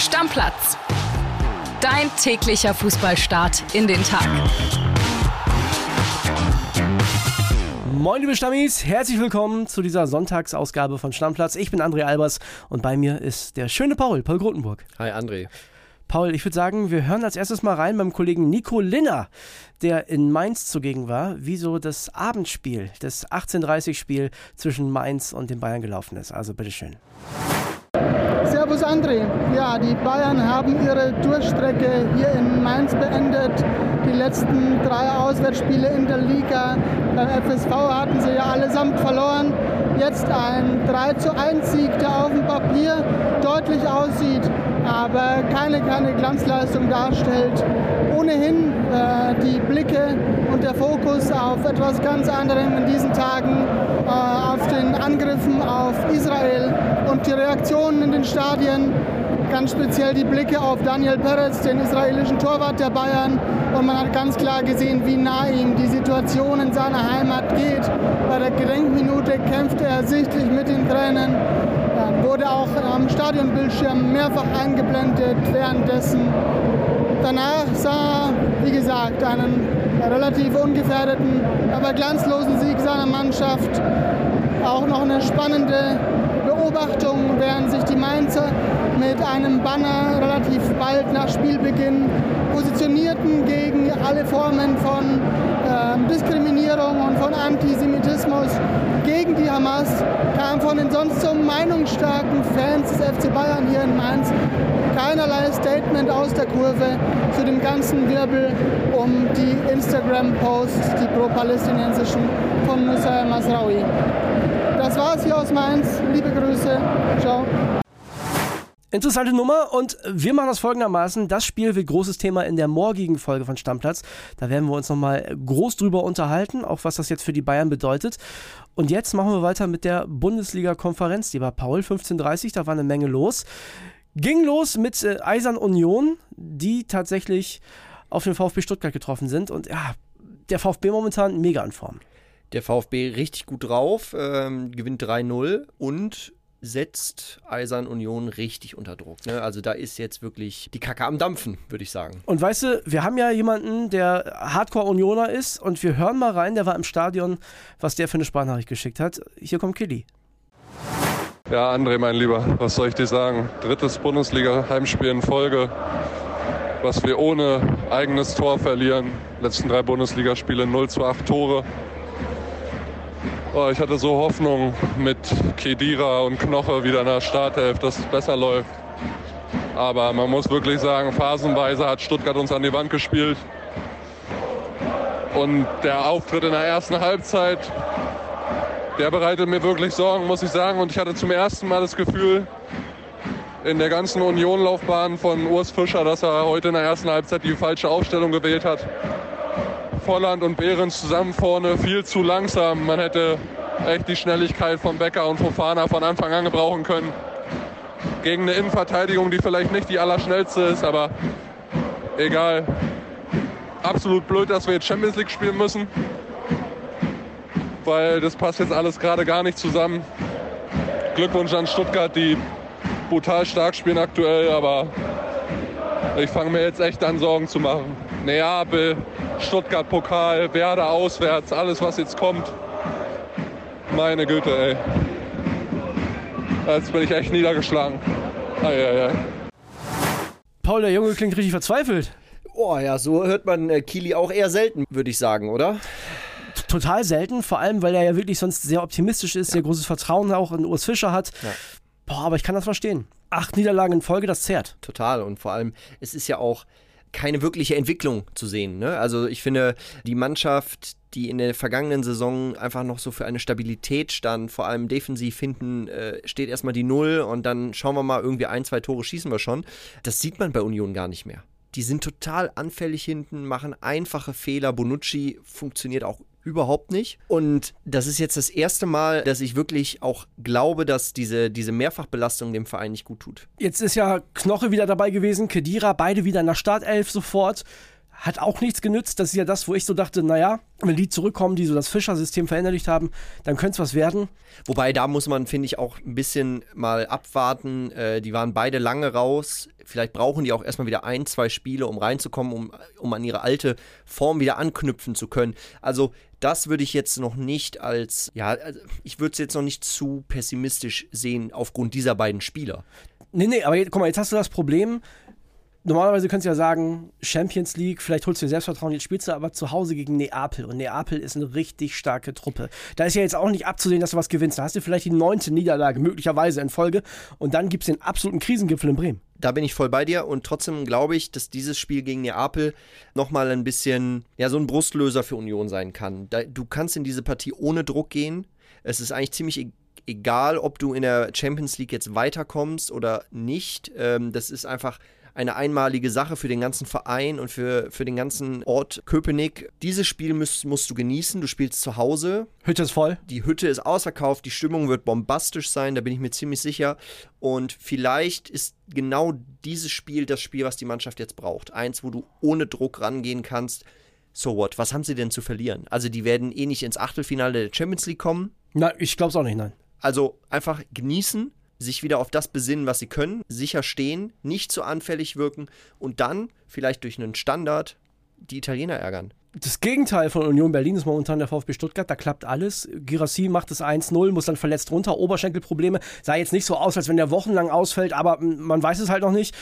Stammplatz. Dein täglicher Fußballstart in den Tag. Moin liebe Stammis, herzlich willkommen zu dieser Sonntagsausgabe von Stammplatz. Ich bin André Albers und bei mir ist der schöne Paul, Paul Grotenburg. Hi André. Paul, ich würde sagen, wir hören als erstes mal rein beim Kollegen Nico Linner, der in Mainz zugegen war, wie so das Abendspiel, das 18:30-Spiel zwischen Mainz und den Bayern gelaufen ist. Also bitteschön. Servus André. Ja, die Bayern haben ihre Durchstrecke hier in Mainz beendet. Die letzten drei Auswärtsspiele in der Liga beim FSV hatten sie ja allesamt verloren. Jetzt ein 3 zu 1 Sieg, der auf dem Papier deutlich aussieht, aber keine, keine Glanzleistung darstellt. Ohnehin äh, die Blicke und der Fokus auf etwas ganz anderem in diesen Tagen, äh, auf den Angriffen auf Israel und die Reaktionen in den Stadien ganz speziell die Blicke auf Daniel Perez, den israelischen Torwart der Bayern. Und man hat ganz klar gesehen, wie nah ihm die Situation in seiner Heimat geht. Bei der Gedenkminute kämpfte er sichtlich mit den Tränen. Er wurde auch am Stadionbildschirm mehrfach eingeblendet währenddessen. Danach sah er, wie gesagt, einen relativ ungefährdeten, aber glanzlosen Sieg seiner Mannschaft. Auch noch eine spannende Beobachtung, während sich die Mainzer mit einem Banner relativ bald nach Spielbeginn positionierten gegen alle Formen von äh, Diskriminierung und von Antisemitismus gegen die Hamas, kam von den sonst so meinungsstarken Fans des FC Bayern hier in Mainz keinerlei Statement aus der Kurve zu dem ganzen Wirbel um die Instagram-Posts, die pro-palästinensischen von Musa Masraoui. Das war's hier aus Mainz. Liebe Grüße. Ciao. Interessante Nummer und wir machen das folgendermaßen. Das Spiel wird großes Thema in der morgigen Folge von Stammplatz. Da werden wir uns nochmal groß drüber unterhalten, auch was das jetzt für die Bayern bedeutet. Und jetzt machen wir weiter mit der Bundesliga-Konferenz. Die war Paul 15.30 da war eine Menge los. Ging los mit äh, Eisern Union, die tatsächlich auf den VfB Stuttgart getroffen sind. Und ja, der VfB momentan mega in Form. Der VfB richtig gut drauf, ähm, gewinnt 3-0 und setzt Eisern Union richtig unter Druck. Ne? Also da ist jetzt wirklich die Kacke am Dampfen, würde ich sagen. Und weißt du, wir haben ja jemanden, der Hardcore-Unioner ist und wir hören mal rein, der war im Stadion, was der für eine Sprachnachricht geschickt hat. Hier kommt Killy. Ja, André, mein Lieber, was soll ich dir sagen? Drittes Bundesliga-Heimspiel in Folge, was wir ohne eigenes Tor verlieren. Letzten drei Bundesligaspiele 0 zu 8 Tore. Oh, ich hatte so Hoffnung mit Kedira und Knoche wieder in der Startelf, dass es besser läuft. Aber man muss wirklich sagen, phasenweise hat Stuttgart uns an die Wand gespielt. Und der Auftritt in der ersten Halbzeit, der bereitet mir wirklich Sorgen, muss ich sagen. Und ich hatte zum ersten Mal das Gefühl, in der ganzen Union-Laufbahn von Urs Fischer, dass er heute in der ersten Halbzeit die falsche Aufstellung gewählt hat. Volland und Behrens zusammen vorne viel zu langsam. Man hätte echt die Schnelligkeit von Becker und Fofana von Anfang an gebrauchen können. Gegen eine Innenverteidigung, die vielleicht nicht die allerschnellste ist, aber egal. Absolut blöd, dass wir jetzt Champions League spielen müssen, weil das passt jetzt alles gerade gar nicht zusammen. Glückwunsch an Stuttgart, die brutal stark spielen aktuell, aber ich fange mir jetzt echt an, Sorgen zu machen. Neapel, Stuttgart Pokal, Werder auswärts, alles was jetzt kommt. Meine Güte, ey. Jetzt bin ich echt niedergeschlagen. Eieiei. Paul, der Junge klingt richtig verzweifelt. Oh ja, so hört man äh, Kili auch eher selten, würde ich sagen, oder? Total selten, vor allem, weil er ja wirklich sonst sehr optimistisch ist, ja. sehr großes Vertrauen auch in Urs Fischer hat. Ja. Boah, aber ich kann das verstehen. Acht Niederlagen in Folge, das zehrt. Total. Und vor allem, es ist ja auch keine wirkliche Entwicklung zu sehen. Ne? Also ich finde, die Mannschaft, die in der vergangenen Saison einfach noch so für eine Stabilität stand, vor allem defensiv hinten äh, steht erstmal die Null und dann schauen wir mal, irgendwie ein, zwei Tore schießen wir schon. Das sieht man bei Union gar nicht mehr. Die sind total anfällig hinten, machen einfache Fehler. Bonucci funktioniert auch überhaupt nicht. Und das ist jetzt das erste Mal, dass ich wirklich auch glaube, dass diese, diese Mehrfachbelastung dem Verein nicht gut tut. Jetzt ist ja Knoche wieder dabei gewesen, Kedira, beide wieder in der Startelf sofort. Hat auch nichts genützt. Das ist ja das, wo ich so dachte, naja, wenn die zurückkommen, die so das Fischer-System verinnerlicht haben, dann könnte es was werden. Wobei, da muss man, finde ich, auch ein bisschen mal abwarten. Äh, die waren beide lange raus. Vielleicht brauchen die auch erstmal wieder ein, zwei Spiele, um reinzukommen, um, um an ihre alte Form wieder anknüpfen zu können. Also, das würde ich jetzt noch nicht als, ja, also ich würde es jetzt noch nicht zu pessimistisch sehen aufgrund dieser beiden Spieler. Nee, nee, aber jetzt, guck mal, jetzt hast du das Problem, normalerweise könntest du ja sagen, Champions League, vielleicht holst du dir Selbstvertrauen, jetzt spielst du aber zu Hause gegen Neapel. Und Neapel ist eine richtig starke Truppe. Da ist ja jetzt auch nicht abzusehen, dass du was gewinnst. Da hast du vielleicht die neunte Niederlage, möglicherweise in Folge. Und dann gibt es den absoluten Krisengipfel in Bremen. Da bin ich voll bei dir und trotzdem glaube ich, dass dieses Spiel gegen Neapel nochmal ein bisschen, ja, so ein Brustlöser für Union sein kann. Da, du kannst in diese Partie ohne Druck gehen. Es ist eigentlich ziemlich e-, egal, ob du in der Champions League jetzt weiterkommst oder nicht. Ähm, das ist einfach eine einmalige Sache für den ganzen Verein und für, für den ganzen Ort Köpenick. Dieses Spiel musst, musst du genießen. Du spielst zu Hause. Hütte ist voll. Die Hütte ist ausverkauft. Die Stimmung wird bombastisch sein. Da bin ich mir ziemlich sicher. Und vielleicht ist genau dieses Spiel das Spiel, was die Mannschaft jetzt braucht. Eins, wo du ohne Druck rangehen kannst. So what? Was haben sie denn zu verlieren? Also, die werden eh nicht ins Achtelfinale der Champions League kommen. Na, ich glaube es auch nicht, nein. Also einfach genießen, sich wieder auf das besinnen, was sie können, sicher stehen, nicht zu anfällig wirken und dann vielleicht durch einen Standard die Italiener ärgern. Das Gegenteil von Union Berlin ist momentan der VfB Stuttgart. Da klappt alles. Girassi macht es 1-0, muss dann verletzt runter. Oberschenkelprobleme. Sah jetzt nicht so aus, als wenn der wochenlang ausfällt, aber man weiß es halt noch nicht.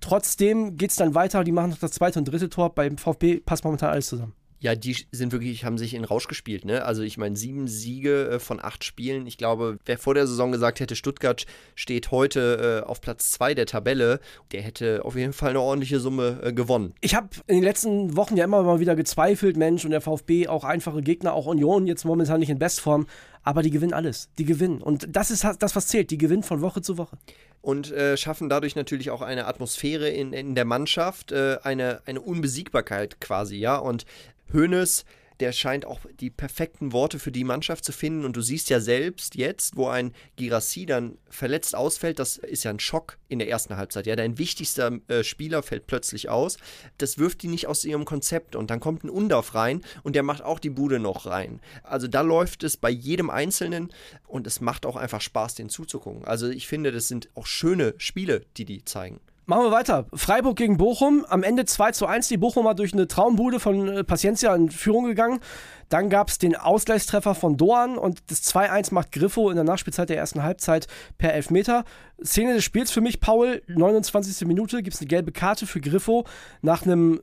Trotzdem geht es dann weiter. Die machen noch das zweite und dritte Tor. Beim VfB passt momentan alles zusammen. Ja, die sind wirklich, haben sich in Rausch gespielt. Ne? Also ich meine, sieben Siege äh, von acht Spielen. Ich glaube, wer vor der Saison gesagt hätte, Stuttgart steht heute äh, auf Platz zwei der Tabelle, der hätte auf jeden Fall eine ordentliche Summe äh, gewonnen. Ich habe in den letzten Wochen ja immer mal wieder gezweifelt, Mensch, und der VfB auch einfache Gegner, auch Union jetzt momentan nicht in Bestform, aber die gewinnen alles. Die gewinnen. Und das ist das, was zählt. Die gewinnen von Woche zu Woche und äh, schaffen dadurch natürlich auch eine Atmosphäre in, in der Mannschaft, äh, eine, eine Unbesiegbarkeit quasi, ja. Und Hoeneß, der scheint auch die perfekten Worte für die Mannschaft zu finden. Und du siehst ja selbst jetzt, wo ein Girassi dann verletzt ausfällt, das ist ja ein Schock in der ersten Halbzeit. Ja, dein wichtigster äh, Spieler fällt plötzlich aus. Das wirft die nicht aus ihrem Konzept. Und dann kommt ein Undorf rein und der macht auch die Bude noch rein. Also da läuft es bei jedem Einzelnen und es macht auch einfach Spaß, den zuzugucken. Also ich finde, das sind auch schöne Spiele, die die zeigen. Machen wir weiter. Freiburg gegen Bochum. Am Ende 2 zu 1. Die Bochumer durch eine Traumbude von äh, Paciencia in Führung gegangen. Dann gab es den Ausgleichstreffer von Doan und das 2-1 macht Griffo in der Nachspielzeit der ersten Halbzeit per Elfmeter. Szene des Spiels für mich, Paul. 29. Minute gibt es eine gelbe Karte für Griffo nach einem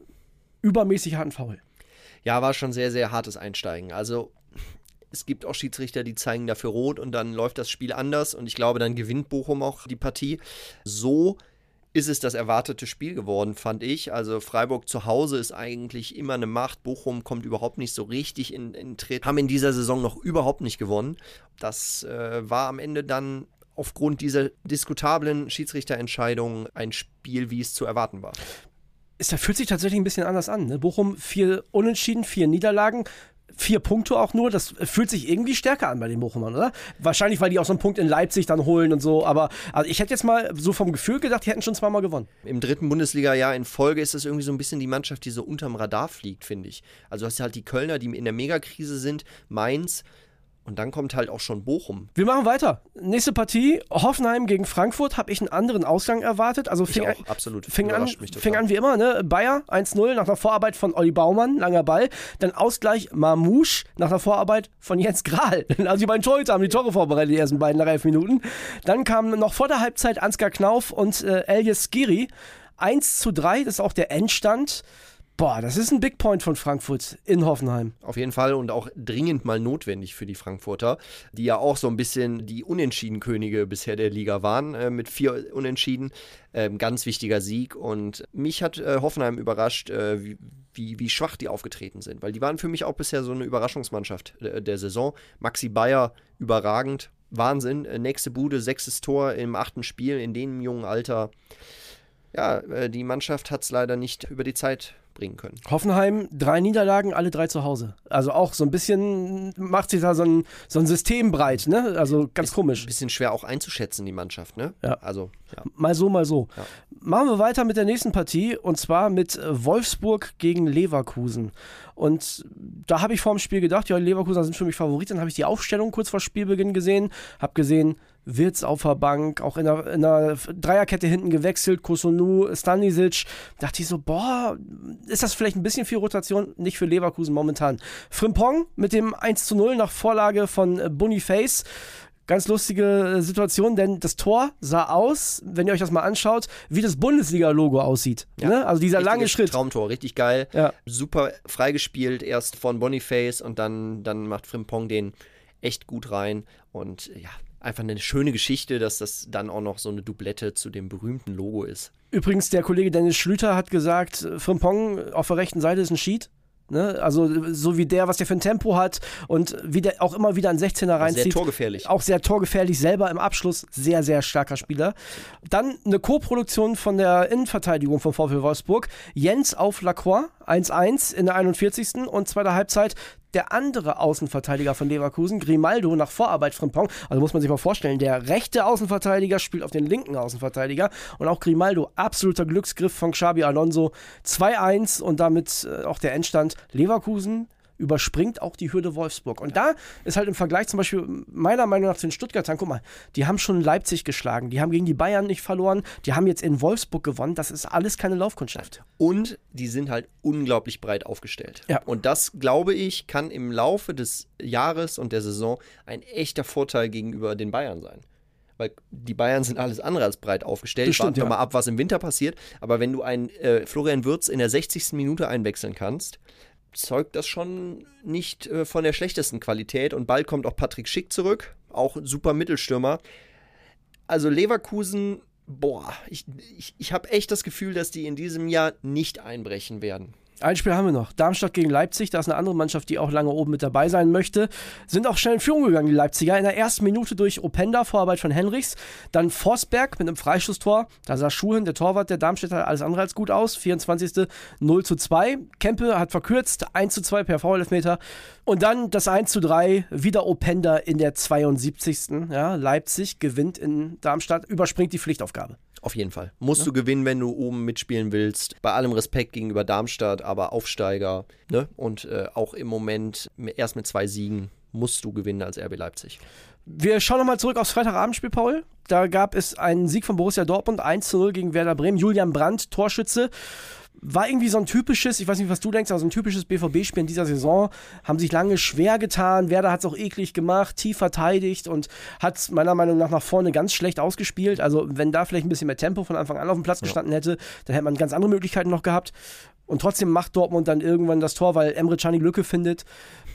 übermäßig harten Foul. Ja, war schon sehr, sehr hartes Einsteigen. Also es gibt auch Schiedsrichter, die zeigen dafür rot und dann läuft das Spiel anders und ich glaube, dann gewinnt Bochum auch die Partie. So ist es das erwartete Spiel geworden, fand ich. Also Freiburg zu Hause ist eigentlich immer eine Macht. Bochum kommt überhaupt nicht so richtig in, in Tritt. Haben in dieser Saison noch überhaupt nicht gewonnen. Das äh, war am Ende dann aufgrund dieser diskutablen Schiedsrichterentscheidung ein Spiel, wie es zu erwarten war. Es fühlt sich tatsächlich ein bisschen anders an. Ne? Bochum vier Unentschieden, vier Niederlagen vier Punkte auch nur. Das fühlt sich irgendwie stärker an bei den Bochumern, oder? Wahrscheinlich, weil die auch so einen Punkt in Leipzig dann holen und so. Aber also ich hätte jetzt mal so vom Gefühl gedacht, die hätten schon zweimal gewonnen. Im dritten Bundesliga-Jahr in Folge ist das irgendwie so ein bisschen die Mannschaft, die so unterm Radar fliegt, finde ich. Also hast du halt die Kölner, die in der Megakrise sind, Mainz und dann kommt halt auch schon Bochum. Wir machen weiter. Nächste Partie, Hoffenheim gegen Frankfurt, habe ich einen anderen Ausgang erwartet. Also fing, auch, absolut. Fing an, fing an wie immer, ne? Bayer 1-0 nach einer Vorarbeit von Olli Baumann, langer Ball. Dann Ausgleich Mamouche nach einer Vorarbeit von Jens Grahl. Also die beiden Torhüter haben die Tore vorbereitet, die ersten beiden nach elf Minuten. Dann kamen noch vor der Halbzeit Ansgar Knauf und äh, Elias Giri. 1 zu 3, das ist auch der Endstand. Boah, das ist ein Big Point von Frankfurt in Hoffenheim. Auf jeden Fall und auch dringend mal notwendig für die Frankfurter, die ja auch so ein bisschen die Unentschieden-Könige bisher der Liga waren, äh, mit vier Unentschieden. Ähm, ganz wichtiger Sieg und mich hat äh, Hoffenheim überrascht, äh, wie, wie, wie, schwach die aufgetreten sind, weil die waren für mich auch bisher so eine Überraschungsmannschaft äh, der Saison. Maxi Bayer überragend, Wahnsinn. Äh, nächste Bude, sechstes Tor im achten Spiel in dem jungen Alter. Ja, äh, die Mannschaft hat es leider nicht über die Zeit bringen können. Hoffenheim, drei Niederlagen, alle drei zu Hause. Also auch so ein bisschen macht sich da so ein, so ein System breit, ne? Also ganz ist komisch. Ein bisschen schwer auch einzuschätzen, die Mannschaft, ne? Ja. Also, ja. Mal so, mal so. Ja. Machen wir weiter mit der nächsten Partie und zwar mit Wolfsburg gegen Leverkusen. Und da habe ich vor dem Spiel gedacht, ja, Leverkusen sind für mich Favorit. Dann habe ich die Aufstellung kurz vor Spielbeginn gesehen, habe gesehen, Wirtz auf der Bank, auch in der, in der Dreierkette hinten gewechselt, Kosunu, Stanisic. Dachte ich so, boah, ist das vielleicht ein bisschen viel Rotation? Nicht für Leverkusen momentan. Frimpong mit dem 1 zu 0 nach Vorlage von Boniface ganz lustige äh, Situation, denn das Tor sah aus, wenn ihr euch das mal anschaut, wie das Bundesliga-Logo aussieht. Ja. Ne? Also dieser lange Schritt. Traumtor, richtig geil. Ja. Super freigespielt, erst von Boniface und dann, dann macht Frimpong den echt gut rein. Und ja, einfach eine schöne Geschichte, dass das dann auch noch so eine Doublette zu dem berühmten Logo ist. Übrigens, der Kollege Dennis Schlüter hat gesagt, Frimpong auf der rechten Seite ist ein Sheet. Ne? Also so wie der, was der für ein Tempo hat und wie der auch immer wieder ein 16er reinzieht. Sehr torgefährlich. Auch sehr torgefährlich, selber im Abschluss sehr, sehr starker Spieler. Dann eine Co-Produktion von der Innenverteidigung von VfL Wolfsburg. Jens auf Lacroix, 1-1 in der 41. und zweiter Halbzeit der andere Außenverteidiger von Leverkusen, Grimaldo, nach Vorarbeit Frimpong. Also muss man sich mal vorstellen, der rechte Außenverteidiger spielt auf den linken Außenverteidiger und auch Grimaldo, absoluter Glücksgriff von Xabi Alonso. 2-1 und damit äh, auch der Endstand Leverkusen überspringt auch die Hürde Wolfsburg. Und da ist halt im Vergleich zum Beispiel meiner Meinung nach zu den Stuttgartern, guck mal, die haben schon Leipzig geschlagen, die haben gegen die Bayern nicht verloren, die haben jetzt in Wolfsburg gewonnen. Das ist alles keine Laufkundschaft. Und die sind halt unglaublich breit aufgestellt. Ja. Und das, glaube ich, kann im Laufe des Jahres und der Saison ein echter Vorteil gegenüber den Bayern sein weil die Bayern sind alles andere als breit aufgestellt. Stimmt, Warten wir ja. mal ab, was im Winter passiert. Aber wenn du einen äh, Florian Würz in der 60. Minute einwechseln kannst, zeugt das schon nicht äh, von der schlechtesten Qualität. Und bald kommt auch Patrick Schick zurück, auch super Mittelstürmer. Also Leverkusen, boah, ich, ich, ich habe echt das Gefühl, dass die in diesem Jahr nicht einbrechen werden. Ein Spiel haben wir noch. Darmstadt gegen Leipzig. Da ist eine andere Mannschaft, die auch lange oben mit dabei sein möchte. Sind auch schnell in Führung gegangen, die Leipziger. In der ersten Minute durch Openda, Vorarbeit von Henrichs. Dann Forsberg mit einem Freistoßtor. Da sah Schuhen, der Torwart der Darmstädter, alles andere als gut aus. 24. 0 zu 2. Kempe hat verkürzt. 1 zu 2 per Foul-Elfmeter. Und dann das 1 zu 3. Wieder Openda in der 72. Ja, Leipzig gewinnt in Darmstadt, überspringt die Pflichtaufgabe. Auf jeden Fall. Musst ja. du gewinnen, wenn du oben mitspielen willst. Bei allem Respekt gegenüber Darmstadt, aber Aufsteiger. Ne? Und äh, auch im Moment erst mit zwei Siegen musst du gewinnen als RB Leipzig. Wir schauen nochmal zurück aufs Freitagabendspiel, Paul. Da gab es einen Sieg von Borussia Dortmund, 1 zu 0 gegen Werder Bremen. Julian Brandt, Torschütze war irgendwie so ein typisches, ich weiß nicht, was du denkst, aber so ein typisches BVB-Spiel in dieser Saison. Haben sich lange schwer getan. Werder hat es auch eklig gemacht, tief verteidigt und hat meiner Meinung nach nach vorne ganz schlecht ausgespielt. Also, wenn da vielleicht ein bisschen mehr Tempo von Anfang an auf dem Platz gestanden hätte, dann hätte man ganz andere Möglichkeiten noch gehabt. Und trotzdem macht Dortmund dann irgendwann das Tor, weil Emre Can die Lücke findet,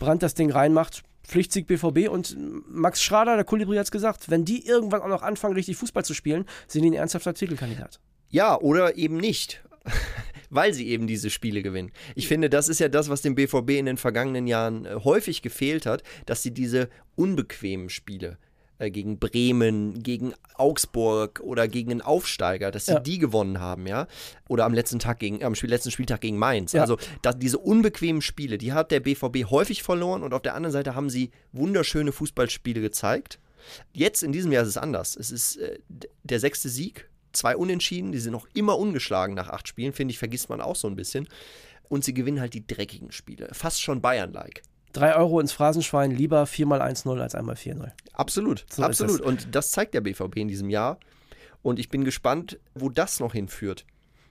Brandt das Ding reinmacht. Pflichtsieg BVB und Max Schrader, der Kolibri, hat es gesagt, wenn die irgendwann auch noch anfangen, richtig Fußball zu spielen, sind die ein ernsthafter Titelkandidat. Ja, oder eben nicht weil sie eben diese Spiele gewinnen. Ich finde, das ist ja das, was dem BVB in den vergangenen Jahren äh, häufig gefehlt hat, dass sie diese unbequemen Spiele äh, gegen Bremen, gegen Augsburg oder gegen einen Aufsteiger, dass sie ja. die gewonnen haben, ja. Oder am letzten Tag gegen, am Spiel, letzten Spieltag gegen Mainz. Ja. Also dass diese unbequemen Spiele, die hat der BVB häufig verloren und auf der anderen Seite haben sie wunderschöne Fußballspiele gezeigt. Jetzt in diesem Jahr ist es anders. Es ist äh, der sechste Sieg zwei Unentschieden, die sind noch immer ungeschlagen nach acht Spielen, finde ich, vergisst man auch so ein bisschen. Und sie gewinnen halt die dreckigen Spiele. Fast schon Bayern-like. Drei Euro ins Phrasenschwein, lieber 4x1-0 als einmal 4-0. Absolut, so absolut. Und das zeigt der BVB in diesem Jahr. Und ich bin gespannt, wo das noch hinführt.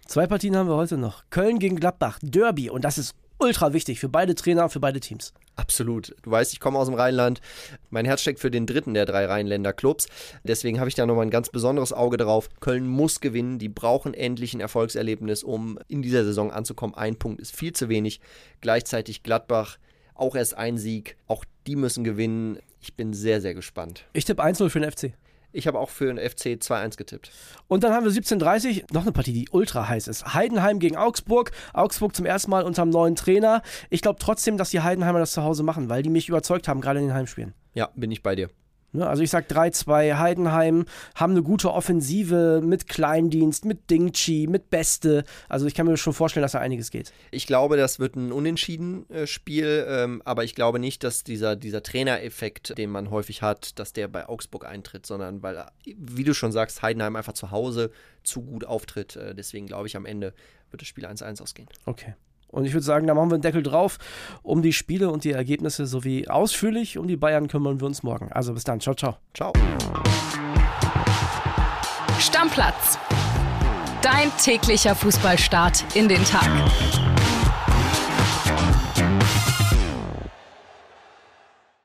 Zwei Partien haben wir heute noch. Köln gegen Gladbach, Derby. Und das ist ultra wichtig für beide Trainer, für beide Teams. Absolut. Du weißt, ich komme aus dem Rheinland. Mein Herz steckt für den dritten der drei Rheinländer Clubs. Deswegen habe ich da nochmal ein ganz besonderes Auge drauf. Köln muss gewinnen. Die brauchen endlich ein Erfolgserlebnis, um in dieser Saison anzukommen. Ein Punkt ist viel zu wenig. Gleichzeitig Gladbach auch erst ein Sieg. Auch die müssen gewinnen. Ich bin sehr, sehr gespannt. Ich tippe 1-0 für den FC. Ich habe auch für den FC 2-1 getippt. Und dann haben wir 17:30 noch eine Partie, die ultra heiß ist. Heidenheim gegen Augsburg. Augsburg zum ersten Mal unter dem neuen Trainer. Ich glaube trotzdem, dass die Heidenheimer das zu Hause machen, weil die mich überzeugt haben, gerade in den Heimspielen. Ja, bin ich bei dir. Ne? Also ich sag 3-2, Heidenheim haben eine gute Offensive mit Kleindienst, mit Dingchi, mit Beste. Also ich kann mir schon vorstellen, dass da einiges geht. Ich glaube, das wird ein unentschieden äh, Spiel, ähm, aber ich glaube nicht, dass dieser, dieser Trainereffekt, den man häufig hat, dass der bei Augsburg eintritt, sondern weil, wie du schon sagst, Heidenheim einfach zu Hause zu gut auftritt. Äh, deswegen glaube ich, am Ende wird das Spiel 1-1 ausgehen. Okay. Und ich würde sagen, da machen wir einen Deckel drauf. Um die Spiele und die Ergebnisse sowie ausführlich um die Bayern kümmern wir uns morgen. Also bis dann. Ciao, ciao. Ciao. Stammplatz. Dein täglicher Fußballstart in den Tag.